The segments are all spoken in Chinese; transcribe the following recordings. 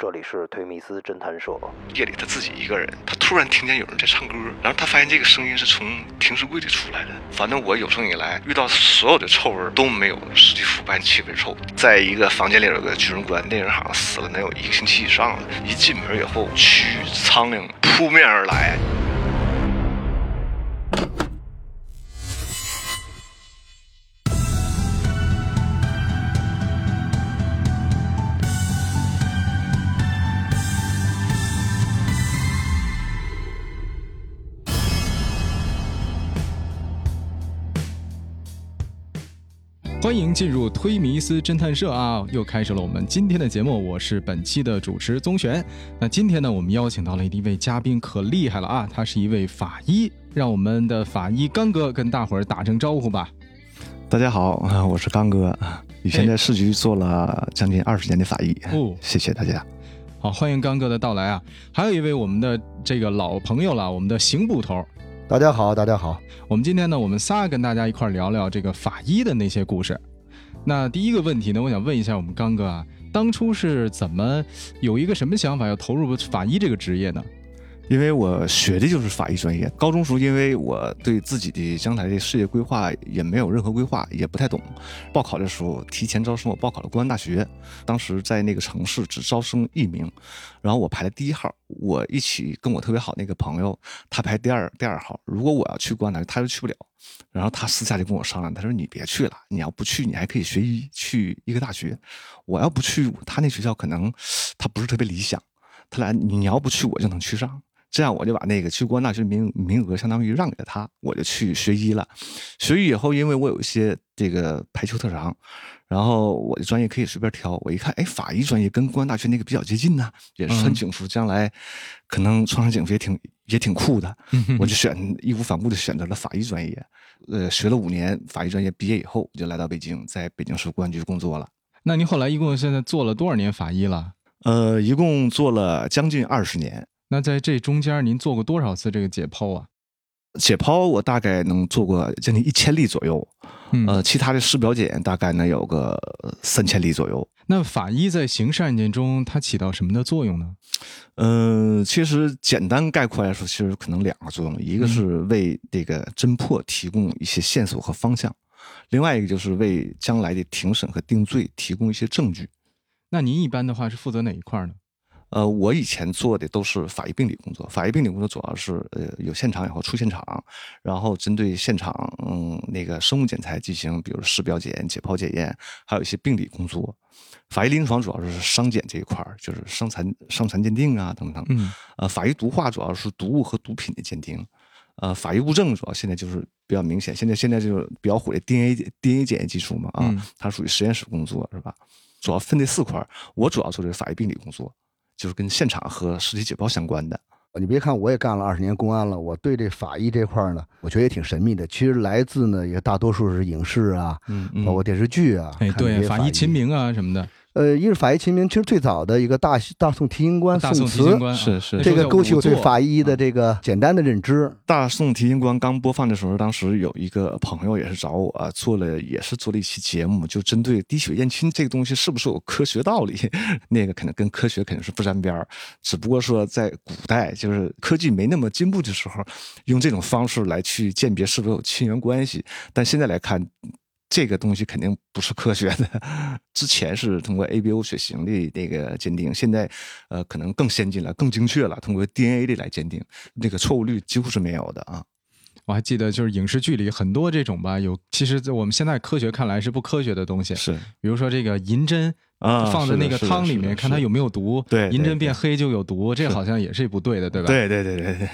这里是推米斯侦探社。夜里他自己一个人，他突然听见有人在唱歌，然后他发现这个声音是从停尸柜里出来的。反正我有生以来遇到所有的臭味都没有尸体腐败气味臭。在一个房间里有个巨人棺，那人好像死了能有一个星期以上了。一进门以后，蛆苍蝇扑面而来。欢迎进入推迷思侦探社啊！又开始了我们今天的节目，我是本期的主持宗玄。那今天呢，我们邀请到了一位嘉宾，可厉害了啊！他是一位法医，让我们的法医刚哥跟大伙儿打声招呼吧。大家好啊，我是刚哥，以前在市局做了将近二十年的法医。哦，谢谢大家。好，欢迎刚哥的到来啊！还有一位我们的这个老朋友了，我们的刑捕头。大家好，大家好。我们今天呢，我们仨跟大家一块聊聊这个法医的那些故事。那第一个问题呢，我想问一下我们刚哥啊，当初是怎么有一个什么想法要投入法医这个职业呢？因为我学的就是法医专业，高中时候因为我对自己的将来的事业规划也没有任何规划，也不太懂。报考的时候提前招生，我报考了公安大学，当时在那个城市只招生一名，然后我排了第一号。我一起跟我特别好那个朋友，他排第二第二号。如果我要去公安大学，他就去不了。然后他私下就跟我商量，他说：“你别去了，你要不去，你还可以学医去医科大学。我要不去，他那学校可能他不是特别理想。他俩你要不去，我就能去上。”这样我就把那个去公安大学名名额相当于让给了他，我就去学医了。学医以后，因为我有一些这个排球特长，然后我的专业可以随便挑。我一看，哎，法医专业跟公安大学那个比较接近呢，也是穿警服，将来可能穿上警服也挺也挺酷的。我就选义无反顾的选择了法医专业。呃，学了五年法医专业，毕业以后我就来到北京，在北京市公安局工作了。那您后来一共现在做了多少年法医了？呃，一共做了将近二十年。那在这中间，您做过多少次这个解剖啊？解剖我大概能做过将近一千例左右，呃，其他的尸表检大概能有个三千例左右。那法医在刑事案件中，它起到什么的作用呢？嗯，其实简单概括来说，其实可能两个作用，一个是为这个侦破提供一些线索和方向，另外一个就是为将来的庭审和定罪提供一些证据。那您一般的话是负责哪一块呢？呃，我以前做的都是法医病理工作，法医病理工作主要是呃有现场以后出现场，然后针对现场嗯那个生物检材进行，比如尸表检验、解剖检验，还有一些病理工作。法医临床主要是伤检这一块儿，就是伤残伤残鉴定啊等等。嗯。呃，法医毒化主要是毒物和毒品的鉴定。呃，法医物证主要现在就是比较明显，现在现在就是比较火的 DNA DNA 检验技术嘛啊，它属于实验室工作是吧？主要分这四块，我主要做的是法医病理工作。就是跟现场和尸体解剖相关的。你别看我也干了二十年公安了，我对这法医这块呢，我觉得也挺神秘的。其实来自呢，也大多数是影视啊，嗯，包括电视剧啊，哎，对，法医秦明啊什么的。呃，一是法医秦明，其实最早的一个大大宋提刑官宋慈，是是，这个勾起我对法医的这个简单的认知。大宋提刑官刚播放的时候，当时有一个朋友也是找我做了，也是做了一期节目，就针对滴血验亲这个东西是不是有科学道理？那个可能跟科学肯定是不沾边儿，只不过说在古代就是科技没那么进步的时候，用这种方式来去鉴别是否有亲缘关系，但现在来看。这个东西肯定不是科学的。之前是通过 ABO 血型的那个鉴定，现在呃可能更先进了、更精确了，通过 DNA 的来鉴定，那个错误率几乎是没有的啊。我还记得就是影视剧里很多这种吧，有其实在我们现在科学看来是不科学的东西，是比如说这个银针啊放在那个汤里面看它有没有毒，对，银针变黑就有毒，这好像也是不对的，对吧？对对对对对。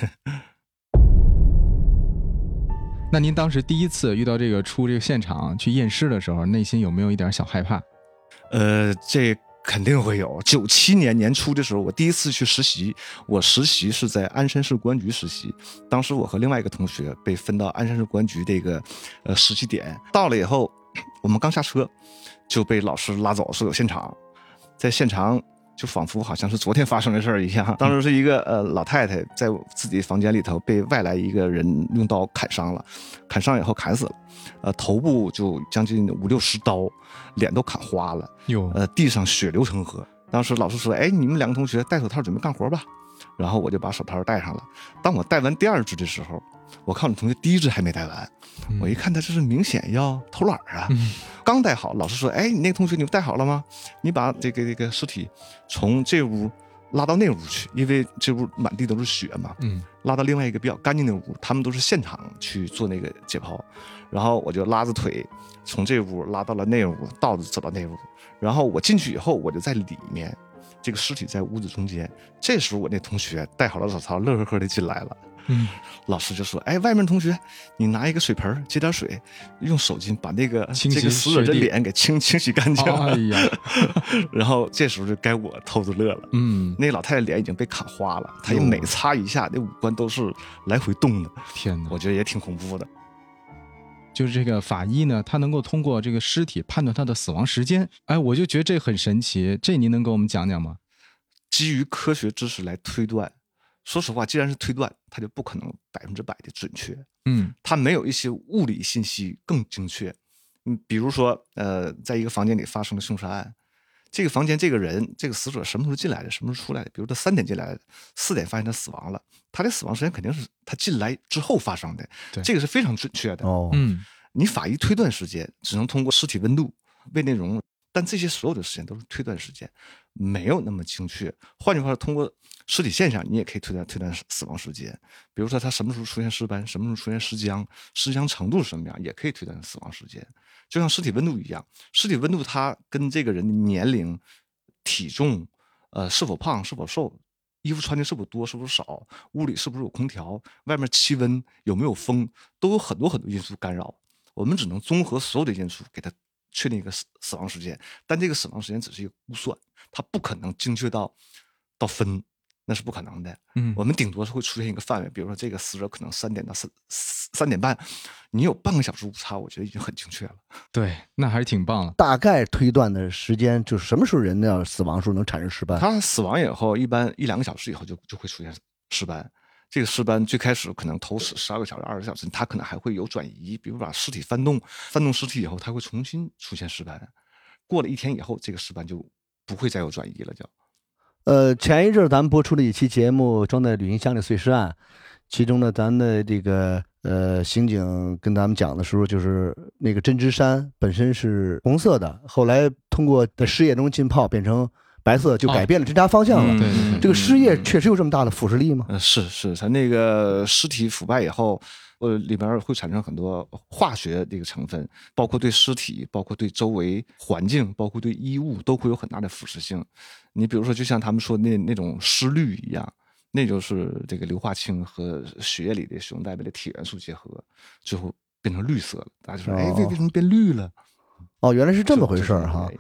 那您当时第一次遇到这个出这个现场去验尸的时候，内心有没有一点小害怕？呃，这肯定会有。九七年年初的时候，我第一次去实习，我实习是在鞍山市公安局实习。当时我和另外一个同学被分到鞍山市公安局这个呃实习点，到了以后，我们刚下车就被老师拉走，说有现场，在现场。就仿佛好像是昨天发生的事儿一样。当时是一个呃老太太在自己房间里头被外来一个人用刀砍伤了，砍伤以后砍死了，呃头部就将近五六十刀，脸都砍花了，有呃地上血流成河。当时老师说：“哎，你们两个同学戴手套准备干活吧。”然后我就把手套戴上了。当我戴完第二只的时候，我看我同学第一支还没戴完，我一看他这是明显要偷懒啊。刚戴好，老师说：“哎，你那个同学你戴好了吗？你把这个这个尸体从这屋拉到那屋去，因为这屋满地都是血嘛。嗯，拉到另外一个比较干净的屋，他们都是现场去做那个解剖。然后我就拉着腿从这屋拉到了那屋，倒着走到那屋。然后我进去以后，我就在里面。”这个尸体在屋子中间，这时候我那同学戴好了手套，乐呵呵的进来了。嗯，老师就说：“哎，外面同学，你拿一个水盆接点水，用手巾把那个这个死者的脸给清清洗干净。”哎呀，然后这时候就该我偷着乐了。嗯，那老太太脸已经被砍花了，她每擦一下，那五官都是来回动的。天哪，我觉得也挺恐怖的。就是这个法医呢，他能够通过这个尸体判断他的死亡时间。哎，我就觉得这很神奇。这您能给我们讲讲吗？基于科学知识来推断，说实话，既然是推断，它就不可能百分之百的准确。嗯，它没有一些物理信息更精确。嗯，比如说，呃，在一个房间里发生了凶杀案，这个房间这个人这个死者什么时候进来的，什么时候出来的？比如他三点进来的，四点发现他死亡了，他的死亡时间肯定是他进来之后发生的。对，这个是非常准确的。哦，嗯。你法医推断时间只能通过尸体温度、胃内容，但这些所有的时间都是推断时间，没有那么精确。换句话说，通过尸体现象，你也可以推断推断死亡时间。比如说他什么时候出现尸斑，什么时候出现尸僵，尸僵程度是什么样，也可以推断死亡时间。就像尸体温度一样，尸体温度它跟这个人的年龄、体重、呃是否胖是否瘦、衣服穿的是否多是否少、屋里是不是有空调、外面气温有没有风，都有很多很多因素干扰。我们只能综合所有的因素给他确定一个死死亡时间，但这个死亡时间只是一个估算，它不可能精确到到分，那是不可能的。嗯，我们顶多是会出现一个范围，比如说这个死者可能三点到三三点半，你有半个小时误差，我觉得已经很精确了。对，那还是挺棒的。大概推断的时间就是什么时候人的死亡时候能产生尸斑？他死亡以后，一般一两个小时以后就就会出现尸斑。这个尸斑最开始可能头十十二个小时、二十个小时，它可能还会有转移，比如把尸体翻动，翻动尸体以后，它会重新出现尸斑。过了一天以后，这个尸斑就不会再有转移了。就，呃，前一阵咱们播出了一期节目《装在旅行箱里碎尸案》，其中呢，咱的这个呃刑警跟咱们讲的时候，就是那个针织衫本身是红色的，后来通过在尸液中浸泡变成。白色就改变了侦查方向了。对对对，这个尸液确实有这么大的腐蚀力吗？呃，是是，它那个尸体腐败以后，呃，里边会产生很多化学这个成分，包括对尸体，包括对周围环境，包括对衣物，都会有很大的腐蚀性。你比如说，就像他们说那那种尸绿一样，那就是这个硫化氢和血液里的血红蛋白的铁元素结合，最后变成绿色了。大家就说，哎，为为什么变绿了？哦，原来是这么回事儿哈，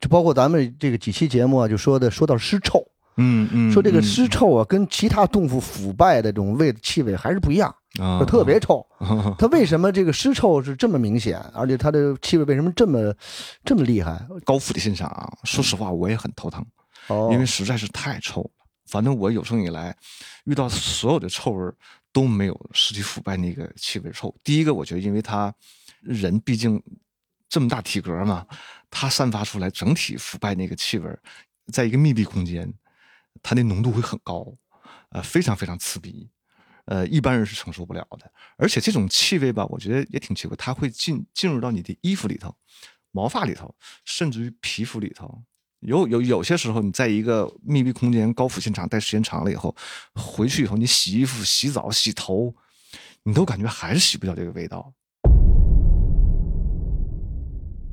就包括咱们这个几期节目啊，就说的说到尸臭，嗯嗯，说这个尸臭啊，跟其他动物腐败的这种味气味还是不一样，啊，特别臭。它为什么这个尸臭是这么明显，而且它的气味为什么这么这么厉害？高腐的现象啊，说实话我也很头疼，哦，因为实在是太臭了。反正我有生以来遇到所有的臭味都没有尸体腐败那个气味臭。第一个，我觉得因为他人毕竟。这么大体格嘛，它散发出来整体腐败那个气味，在一个密闭空间，它的浓度会很高，呃，非常非常刺鼻，呃，一般人是承受不了的。而且这种气味吧，我觉得也挺奇怪，它会进进入到你的衣服里头、毛发里头，甚至于皮肤里头。有有有些时候，你在一个密闭空间、高腐现场待时间长了以后，回去以后你洗衣服、洗澡、洗头，你都感觉还是洗不掉这个味道。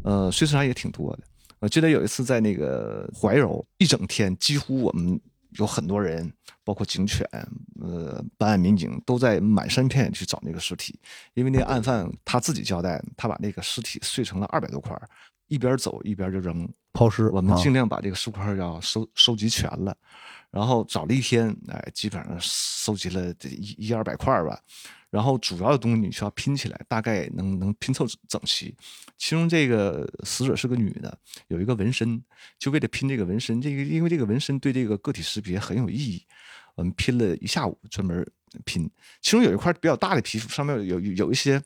呃，碎尸案也挺多的。我记得有一次在那个怀柔，一整天几乎我们有很多人，包括警犬、呃办案民警，都在满山遍野去找那个尸体。因为那个案犯他自己交代，他把那个尸体碎成了二百多块，一边走一边就扔抛尸。我们尽量把这个尸块要收收集全了，然后找了一天，哎，基本上收集了一一二百块吧。然后主要的东西你需要拼起来，大概能能拼凑整齐。其中这个死者是个女的，有一个纹身，就为了拼这个纹身，这个因为这个纹身对这个个体识别很有意义，我们拼了一下午，专门拼。其中有一块比较大的皮肤，上面有有一些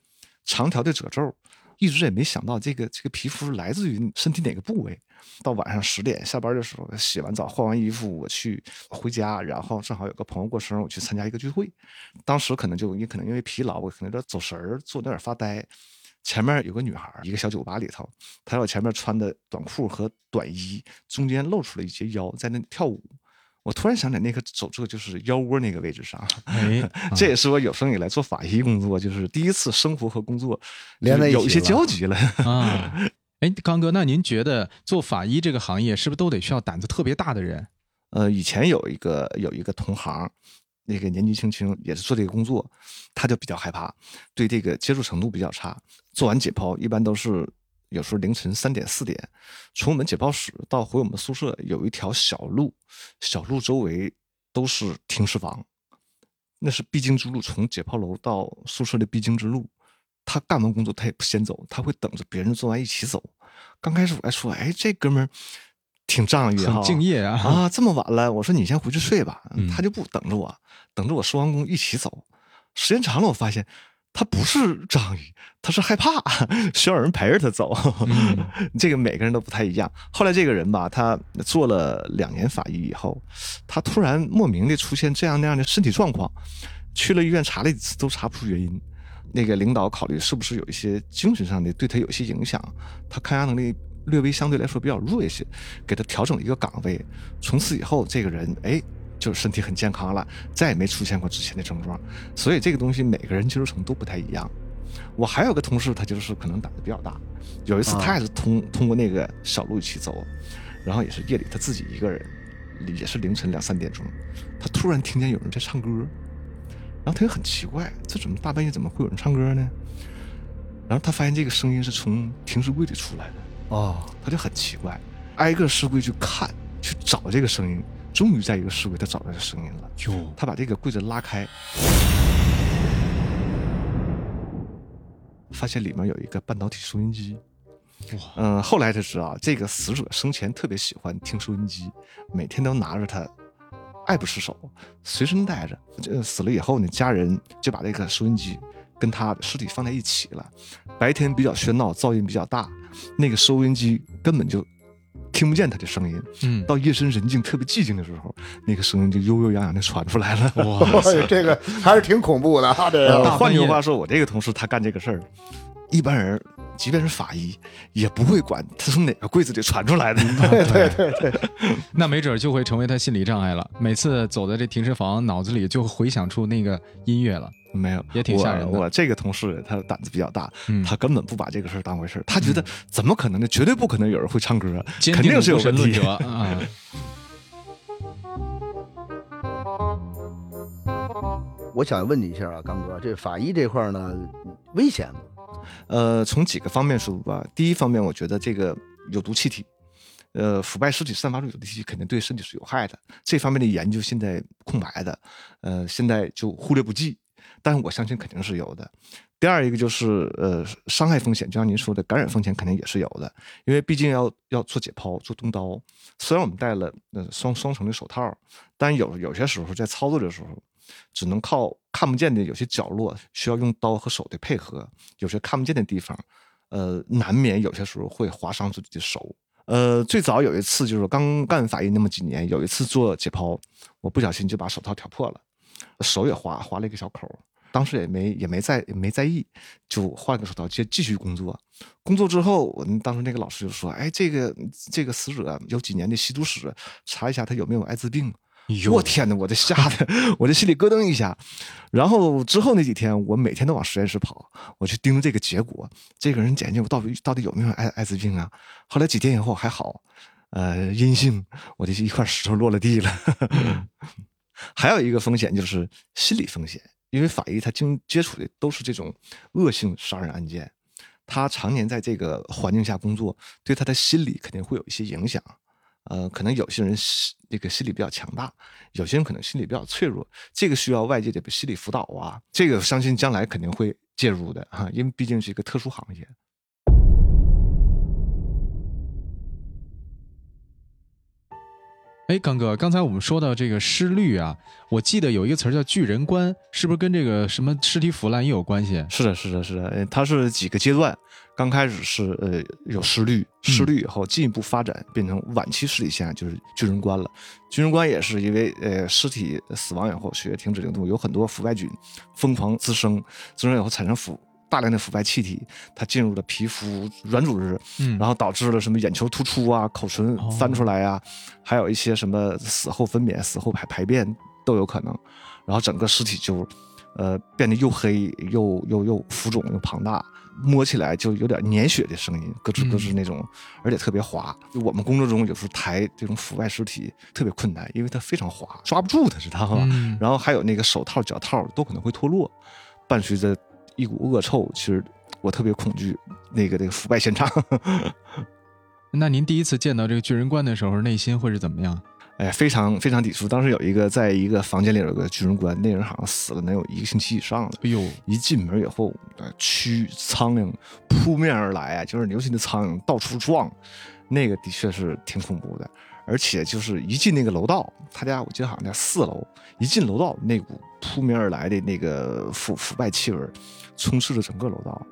长条的褶皱，一直也没想到这个这个皮肤来自于身体哪个部位。到晚上十点下班的时候，洗完澡换完衣服，我去回家，然后正好有个朋友过生日，我去参加一个聚会。当时可能就你可能因为疲劳，我可能有点走神儿，坐那儿发呆。前面有个女孩，一个小酒吧里头，她在我前面穿的短裤和短衣，中间露出了一截腰，在那跳舞。我突然想起来，那个走这就是腰窝那个位置上，哎，这也是我有生以来做法医工作，就是第一次生活和工作连在有一些交集了啊。哎，刚哥，那您觉得做法医这个行业是不是都得需要胆子特别大的人？呃，以前有一个有一个同行，那个年纪轻轻也是做这个工作，他就比较害怕，对这个接触程度比较差。做完解剖，一般都是有时候凌晨三点四点，从我们解剖室到回我们宿舍有一条小路，小路周围都是停尸房，那是必经之路，从解剖楼到宿舍的必经之路。他干完工作，他也不先走，他会等着别人做完一起走。刚开始我还说，哎，这哥们儿挺仗义，很敬业啊！啊，这么晚了，我说你先回去睡吧。他就不等着我，等着我收完工一起走。时间长了，我发现他不是仗义，他是害怕，需要有人陪着他走。这个每个人都不太一样。后来这个人吧，他做了两年法医以后，他突然莫名的出现这样那样的身体状况，去了医院查了几次都查不出原因。那个领导考虑是不是有一些精神上的对他有些影响，他抗压能力略微相对来说比较弱一些，给他调整了一个岗位。从此以后，这个人哎，就身体很健康了，再也没出现过之前的症状。所以这个东西每个人接受程度不太一样。我还有个同事，他就是可能胆子比较大。有一次他也是通通过那个小路一起走，然后也是夜里他自己一个人，也是凌晨两三点钟，他突然听见有人在唱歌。然后他就很奇怪，这怎么大半夜怎么会有人唱歌呢？然后他发现这个声音是从停尸柜里出来的，哦，他就很奇怪，挨个尸柜去看，去找这个声音，终于在一个尸柜他找到这声音了。哟，他把这个柜子拉开，发现里面有一个半导体收音机。哇，嗯，后来才知道，这个死者生前特别喜欢听收音机，每天都拿着它。爱不释手，随身带着。这死了以后呢，家人就把这个收音机跟他的尸体放在一起了。白天比较喧闹，噪音比较大，那个收音机根本就听不见他的声音。嗯，到夜深人静、特别寂静的时候，那个声音就悠悠扬扬的传出来了。哇，这个还是挺恐怖的哈。这换句话说，我这个同事他干这个事儿，一般人。即便是法医，也不会管他从哪个柜子里传出来的。对对对对，那没准就会成为他心理障碍了。每次走在这停尸房，脑子里就回想出那个音乐了。没有，也挺吓人的。我这个同事他胆子比较大，他根本不把这个事儿当回事儿。他觉得怎么可能呢？绝对不可能有人会唱歌，肯定是有问题。啊！我想问你一下啊，刚哥，这法医这块呢，危险吗？呃，从几个方面说吧。第一方面，我觉得这个有毒气体，呃，腐败尸体散发出有毒气体，肯定对身体是有害的。这方面的研究现在空白的，呃，现在就忽略不计。但是我相信肯定是有的。第二一个就是呃，伤害风险，就像您说的，感染风险肯定也是有的。因为毕竟要要做解剖、做动刀，虽然我们戴了呃双双层的手套，但有有些时候在操作的时候。只能靠看不见的有些角落，需要用刀和手的配合。有些看不见的地方，呃，难免有些时候会划伤自己的手。呃，最早有一次就是刚干法医那么几年，有一次做解剖，我不小心就把手套挑破了，手也划划了一个小口。当时也没也没在也没在意，就换个手套接继续工作。工作之后，我们当时那个老师就说：“哎，这个这个死者有几年的吸毒史，查一下他有没有艾滋病。”我天哪！我这吓得，我这心里咯噔一下。然后之后那几天，我每天都往实验室跑，我去盯着这个结果。这个人检验我到底到底有没有艾艾滋病啊？后来几天以后还好，呃，阴性。我这一块石头落了地了。还有一个风险就是心理风险，因为法医他经接触的都是这种恶性杀人案件，他常年在这个环境下工作，对他的心理肯定会有一些影响。呃，可能有些人心那个心理比较强大，有些人可能心理比较脆弱，这个需要外界的心理辅导啊。这个相信将来肯定会介入的哈，因为毕竟是一个特殊行业。哎，刚哥，刚才我们说到这个失律啊，我记得有一个词儿叫巨人观，是不是跟这个什么尸体腐烂也有关系？是的，是的，是的，它是几个阶段，刚开始是呃有失律，失律以后进一步发展变成晚期尸体现象，就是巨人观了。巨人观也是因为呃尸体死亡以后血液停止流动，有很多腐败菌疯狂滋生，滋生以后产生腐。大量的腐败气体，它进入了皮肤软组织，嗯，然后导致了什么眼球突出啊、口唇翻出来呀，还有一些什么死后分娩、死后排排便都有可能，然后整个尸体就，呃，变得又黑又又又浮肿又庞大，摸起来就有点粘血的声音，咯吱咯吱那种，而且特别滑。就我们工作中有时候抬这种腐败尸体特别困难，因为它非常滑，抓不住它，知道吧？然后还有那个手套、脚套都可能会脱落，伴随着。一股恶臭，其实我特别恐惧那个那个腐败现场。那您第一次见到这个巨人观的时候，内心会是怎么样？哎呀，非常非常抵触。当时有一个在一个房间里有个巨人棺，那人好像死了能有一个星期以上了。哎呦，一进门以后，蛆苍蝇扑面而来啊，就是牛心的苍蝇到处撞，那个的确是挺恐怖的。而且就是一进那个楼道，他家我记得好像在四楼，一进楼道，那股扑面而来的那个腐腐败气味，充斥着整个楼道。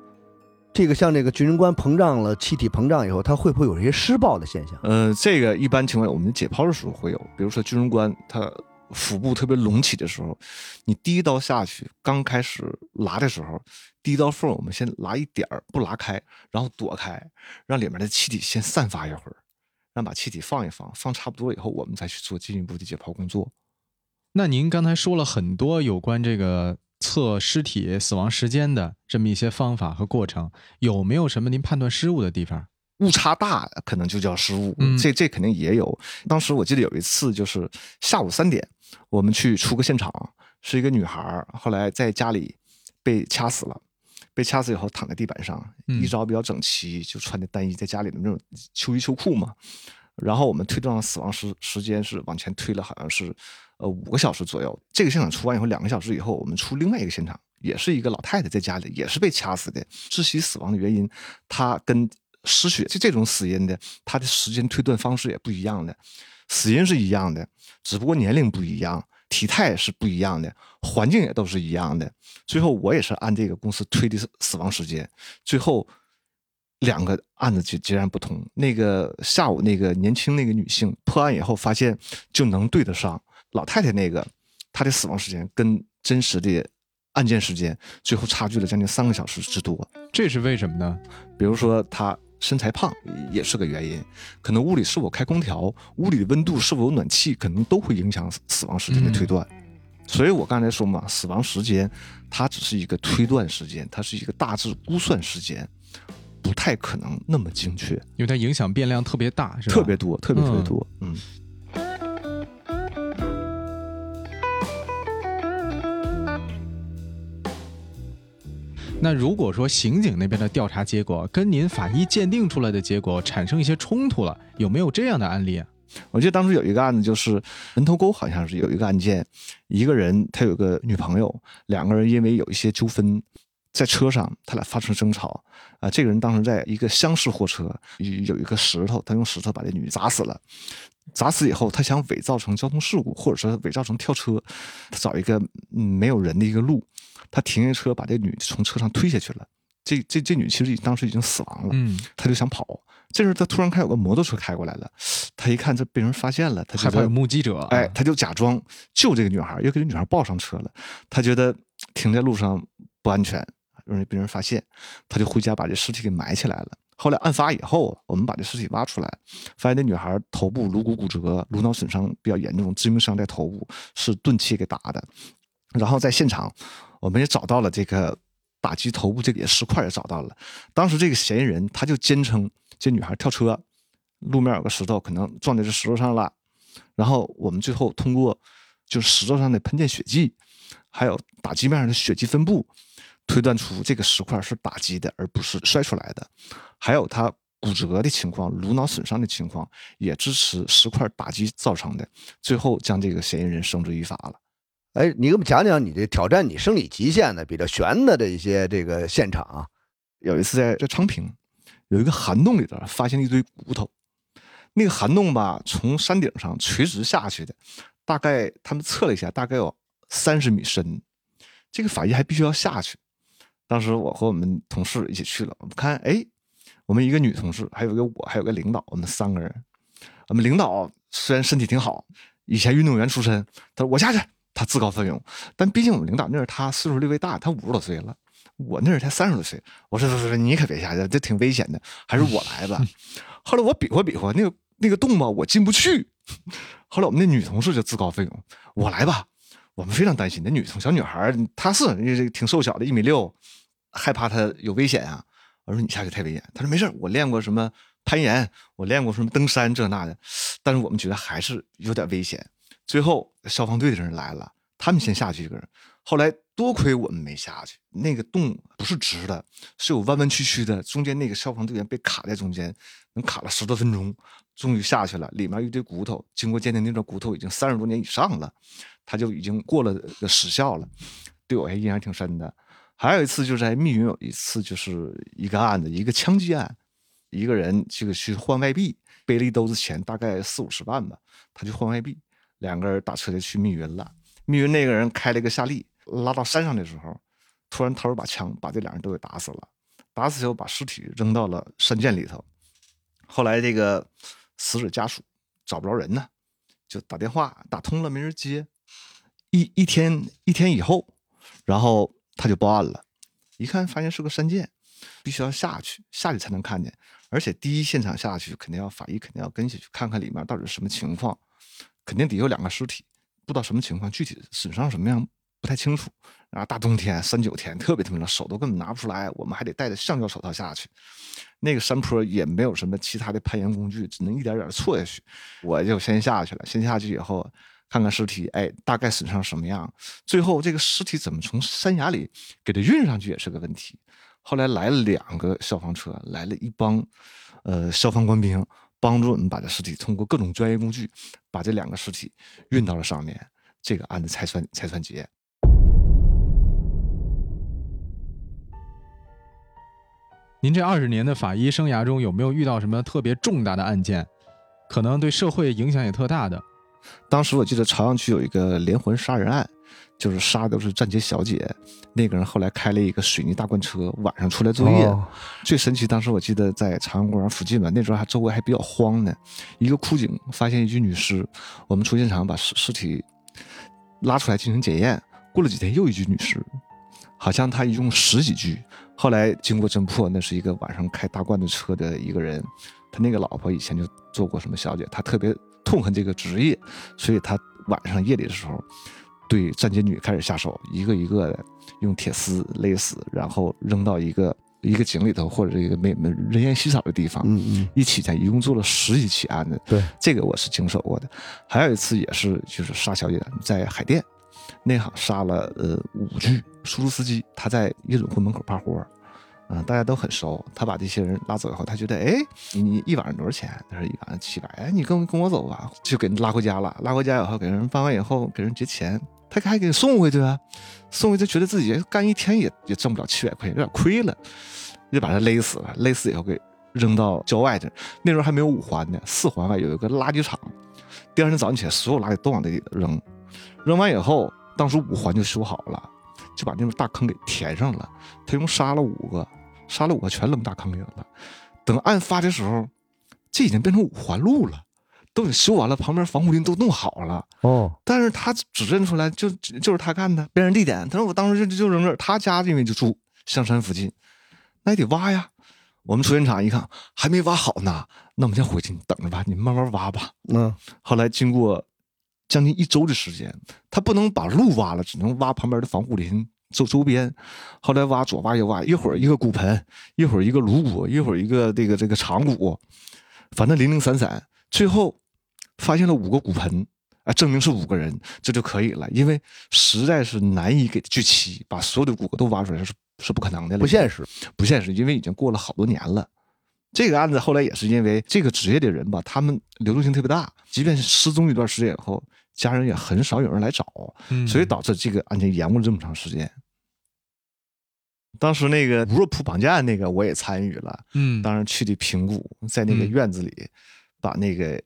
这个像这个巨人棺膨胀了，气体膨胀以后，它会不会有一些施暴的现象？呃，这个一般情况下我们解剖的时候会有，比如说巨人棺它腹部特别隆起的时候，你第一刀下去，刚开始拉的时候，第一刀缝我们先拉一点儿，不拉开，然后躲开，让里面的气体先散发一会儿。让把气体放一放，放差不多以后，我们再去做进一步的解剖工作。那您刚才说了很多有关这个测尸体死亡时间的这么一些方法和过程，有没有什么您判断失误的地方？误差大可能就叫失误，这这肯定也有。当时我记得有一次，就是下午三点，我们去出个现场，是一个女孩，后来在家里被掐死了。被掐死以后躺在地板上，衣着比较整齐，就穿的单衣，在家里的那种秋衣秋裤嘛。然后我们推断死亡时时间是往前推了，好像是呃五个小时左右。这个现场出完以后，两个小时以后，我们出另外一个现场，也是一个老太太在家里，也是被掐死的。窒息死亡的原因，她跟失血就这种死因的，她的时间推断方式也不一样的。死因是一样的，只不过年龄不一样。体态是不一样的，环境也都是一样的。最后我也是按这个公司推的死亡时间。最后两个案子就截然不同。那个下午那个年轻那个女性破案以后发现就能对得上老太太那个她的死亡时间跟真实的案件时间最后差距了将近三个小时之多。这是为什么呢？比如说她。身材胖也是个原因，可能屋里是否开空调，屋里的温度是否有暖气，可能都会影响死亡时间的推断。所以我刚才说嘛，死亡时间它只是一个推断时间，它是一个大致估算时间，不太可能那么精确，因为它影响变量特别大，是吧？特别多，特别特别多，嗯。那如果说刑警那边的调查结果跟您法医鉴定出来的结果产生一些冲突了，有没有这样的案例啊？我记得当时有一个案子，就是门头沟好像是有一个案件，一个人他有个女朋友，两个人因为有一些纠纷，在车上他俩发生争吵啊。这个人当时在一个厢式货车有一个石头，他用石头把这女砸死了。砸死以后，他想伪造成交通事故，或者说伪造成跳车，他找一个嗯没有人的一个路。他停下车，把这女从车上推下去了。这这这女其实当时已经死亡了。嗯，他就想跑。这时候他突然看有个摩托车开过来了，他一看这被人发现了，他害怕有目击者。哎，他就假装救这个女孩，又给这女孩抱上车了。他觉得停在路上不安全，容易被人发现，他就回家把这尸体给埋起来了。后来案发以后，我们把这尸体挖出来，发现那女孩头部颅骨骨折，颅脑损伤比较严重，致命伤在头部，是钝器给打的。然后在现场。我们也找到了这个打击头部这个石块，也找到了。当时这个嫌疑人他就坚称这女孩跳车，路面有个石头，可能撞在这石头上了。然后我们最后通过就是石头上的喷溅血迹，还有打击面上的血迹分布，推断出这个石块是打击的，而不是摔出来的。还有他骨折的情况、颅脑损伤的情况，也支持石块打击造成的。最后将这个嫌疑人绳之以法了。哎，你给我们讲讲你这挑战你生理极限的比较悬的这一些这个现场啊。有一次在这昌平，有一个涵洞里头发现了一堆骨头，那个涵洞吧，从山顶上垂直下去的，大概他们测了一下，大概有三十米深。这个法医还必须要下去。当时我和我们同事一起去了，我们看，哎，我们一个女同事，还有一个我，还有个领导，我们三个人。我们领导虽然身体挺好，以前运动员出身，他说我下去，他自告奋勇。但毕竟我们领导那是他岁数略微大，他五十多岁了，我那时才三十多岁。我说说说，你可别下去，这挺危险的，还是我来吧。后来我比划比划，那个那个洞吧，我进不去。后来我们那女同事就自告奋勇，我来吧。我们非常担心，那女同小女孩，她是挺瘦小的，一米六，害怕她有危险啊。我说你下去太危险。她说没事我练过什么攀岩，我练过什么登山这那的。但是我们觉得还是有点危险。最后消防队的人来了，他们先下去一个人。后来多亏我们没下去，那个洞不是直的，是有弯弯曲曲的，中间那个消防队员被卡在中间，能卡了十多分钟，终于下去了。里面一堆骨头，经过鉴定，那段骨头已经三十多年以上了。他就已经过了时效了，对我还印象挺深的。还有一次就在密云有一次就是一个案子，一个枪击案，一个人这个去换外币，背了一兜子钱，大概四五十万吧，他去换外币，两个人打车就去密云了。密云那个人开了一个夏利，拉到山上的时候，突然掏出把枪，把这两人都给打死了。打死以后把尸体扔到了山涧里头。后来这个死者家属找不着人呢，就打电话打通了，没人接。一一天一天以后，然后他就报案了，一看发现是个山涧，必须要下去，下去才能看见。而且第一现场下去，肯定要法医肯定要跟下去看看里面到底是什么情况，肯定得有两个尸体，不知道什么情况，具体损伤什么样不太清楚。然后大冬天三九天，特别特别冷，手都根本拿不出来，我们还得戴着橡胶手套下去。那个山坡也没有什么其他的攀岩工具，只能一点点错下去。我就先下去了，先下去以后。看看尸体，哎，大概损伤什么样？最后这个尸体怎么从山崖里给它运上去也是个问题。后来来了两个消防车，来了一帮呃消防官兵，帮助我们把这尸体通过各种专业工具把这两个尸体运到了上面，这个案子才算才算结。您这二十年的法医生涯中有没有遇到什么特别重大的案件，可能对社会影响也特大的？当时我记得朝阳区有一个连环杀人案，就是杀的都是站街小姐。那个人后来开了一个水泥大罐车，晚上出来作业。最神奇，当时我记得在朝阳公园附近吧，那时候还周围还比较荒呢。一个枯井发现一具女尸，我们出现场把尸尸体拉出来进行检验。过了几天，又一具女尸，好像他一共十几具。后来经过侦破，那是一个晚上开大罐子车的一个人，他那个老婆以前就做过什么小姐，他特别。痛恨这个职业，所以他晚上夜里的时候，对站街女开始下手，一个一个的用铁丝勒死，然后扔到一个一个井里头或者一个没没人烟稀少的地方。嗯嗯，一起在一共做了十几起案子。对，这个我是经手过的。还有一次也是就是杀小姐，在海淀，那行杀了呃五具出租司机，他在夜总会门口趴活。嗯，大家都很熟。他把这些人拉走以后，他觉得，哎，你一晚上多少钱？他说一晚上七百。哎，你跟跟我走吧，就给人拉回家了。拉回家以后，给人办完以后，给人结钱，他还给送回去啊。送回去，觉得自己干一天也也挣不了七百块钱，有点亏了，就把他勒死了。勒死以后，给扔到郊外去。那时候还没有五环呢，四环外有一个垃圾场。第二天早上起来，所有垃圾都往那里扔。扔完以后，当时五环就修好了，就把那个大坑给填上了。他一共杀了五个。杀了五个，全扔大坑里了。等案发的时候，这已经变成五环路了，都已经修完了，旁边防护林都弄好了。哦，但是他指认出来，就就是他干的，辨认地点。他说我当时就就扔这儿，他家因为就住香山附近，那也得挖呀。我们出现场一看，还没挖好呢，那我们先回去，你等着吧，你慢慢挖吧。嗯，后来经过将近一周的时间，他不能把路挖了，只能挖旁边的防护林。周周边，后来挖左挖右挖，一会儿一个骨盆，一会儿一个颅骨，一会儿一个这个这个长骨，反正零零散散，最后发现了五个骨盆，啊，证明是五个人，这就可以了。因为实在是难以给聚齐，把所有的骨骼都挖出来是是不可能的了，不现实，不现实。因为已经过了好多年了。这个案子后来也是因为这个职业的人吧，他们流动性特别大，即便是失踪一段时间以后。家人也很少有人来找，所以导致这个案件延误了这么长时间。当时那个吴若甫绑架案那个我也参与了，嗯，当时去的平谷，在那个院子里把那个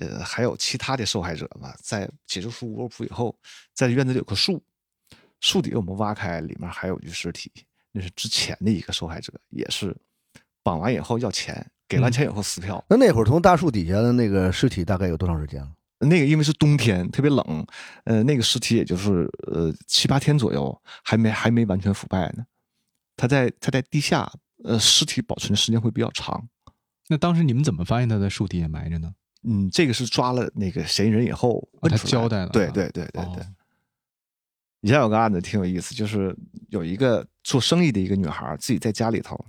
呃还有其他的受害者嘛，在解救出窝铺以后，在院子里有棵树，树底下我们挖开，里面还有具尸体，那是之前的一个受害者，也是绑完以后要钱，给完钱以后撕票。那那会儿从大树底下的那个尸体大概有多长时间了？那个因为是冬天，特别冷，呃，那个尸体也就是呃七八天左右，还没还没完全腐败呢。他在他在地下，呃，尸体保存的时间会比较长。那当时你们怎么发现他在树底下埋着呢？嗯，这个是抓了那个嫌疑人以后，他交代了。对对对对对。以前有个案子挺有意思，就是有一个做生意的一个女孩自己在家里头，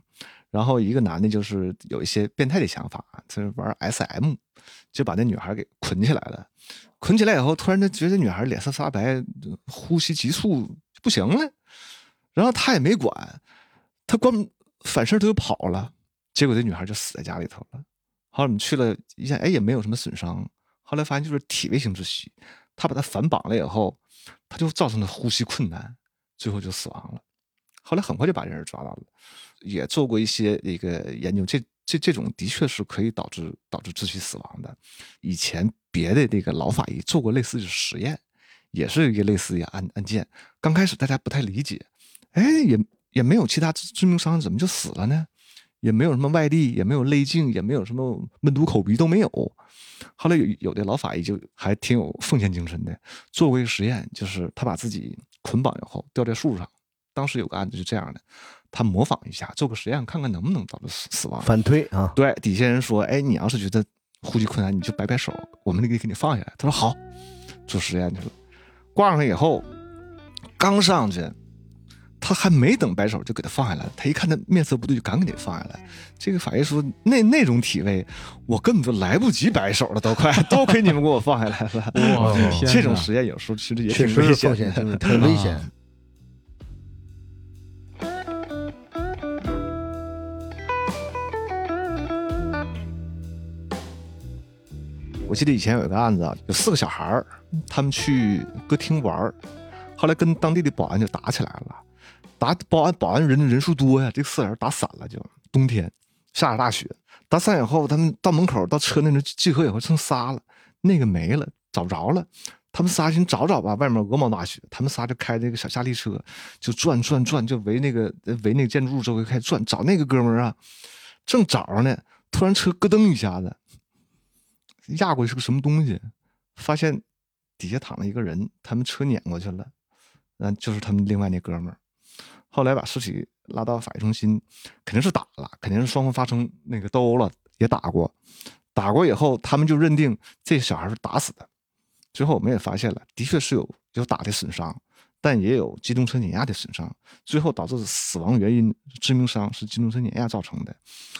然后一个男的就是有一些变态的想法，就是玩 SM。就把那女孩给捆起来了，捆起来以后，突然就觉得女孩脸色发白，呼吸急促，不行了。然后他也没管，他光反身他就跑了。结果这女孩就死在家里头了。后来我们去了一下，哎，也没有什么损伤。后来发现就是体位性窒息，他把她反绑了以后，他就造成了呼吸困难，最后就死亡了。后来很快就把人抓到了，也做过一些那个研究，这。这这种的确是可以导致导致窒息死亡的。以前别的那个老法医做过类似的实验，也是一个类似的案案件。刚开始大家不太理解，哎，也也没有其他致命伤，怎么就死了呢？也没有什么外力，也没有内镜，也没有什么闷毒口鼻都没有。后来有有的老法医就还挺有奉献精神的，做过一个实验，就是他把自己捆绑以后吊在树上。当时有个案子是这样的。他模仿一下，做个实验，看看能不能导致死死亡。反推啊，对，底下人说：“哎，你要是觉得呼吸困难，你就摆摆手，我们那个给你放下来。”他说：“好。”做实验去了，挂上去以后，刚上去，他还没等摆手就给他放下来。他一看他面色不对，就赶紧给放下来。这个法医说：“那那种体位，我根本就来不及摆手了，都快，多亏你们给我放下来了。”哇，这种实验有时候其实也挺危险，很危险。我记得以前有一个案子啊，有四个小孩儿，他们去歌厅玩儿，后来跟当地的保安就打起来了。打保安，保安人人数多呀，这四个人打散了，就冬天下着大雪，打散以后，他们到门口到车那头集合以后，剩仨了，那个没了，找不着了。他们仨寻找找吧，外面鹅毛大雪，他们仨就开这个小夏利车，就转转转，就围那个围那个建筑物周围开始转，找那个哥们儿啊。正找着呢，突然车咯噔一下子。压过去是个什么东西？发现底下躺了一个人，他们车碾过去了，嗯，就是他们另外那哥们儿。后来把尸体拉到法医中心，肯定是打了，肯定是双方发生那个斗殴了，也打过。打过以后，他们就认定这小孩是打死的。最后我们也发现了，的确是有有打的损伤。但也有机动车碾压的损伤，最后导致死亡原因致命伤是机动车碾压造成的。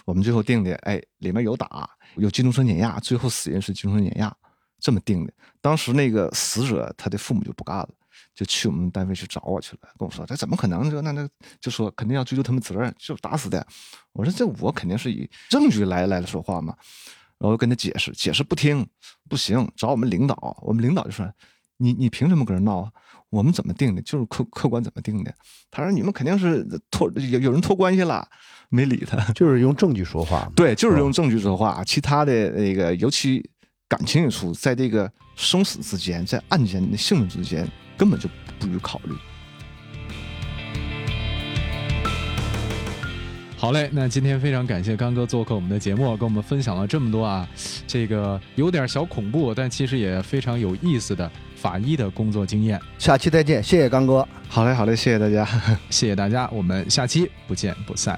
我们最后定的，哎，里面有打，有机动车碾压，最后死因是机动车碾压，这么定的。当时那个死者他的父母就不干了，就去我们单位去找我去了，跟我说这怎么可能？就那那就说肯定要追究他们责任，就打死的。我说这我肯定是以证据来来说话嘛。然后跟他解释，解释不听，不行，找我们领导。我们领导就说。你你凭什么跟人闹啊？我们怎么定的？就是客客观怎么定的？他说你们肯定是托有有人托关系了，没理他，就是用证据说话。对，就是用证据说话。其他的那个，尤其感情一出，在这个生死之间，在案件的性质之间，根本就不予考虑。好嘞，那今天非常感谢刚哥做客我们的节目，跟我们分享了这么多啊，这个有点小恐怖，但其实也非常有意思的法医的工作经验。下期再见，谢谢刚哥。好嘞，好嘞，谢谢大家，谢谢大家，我们下期不见不散。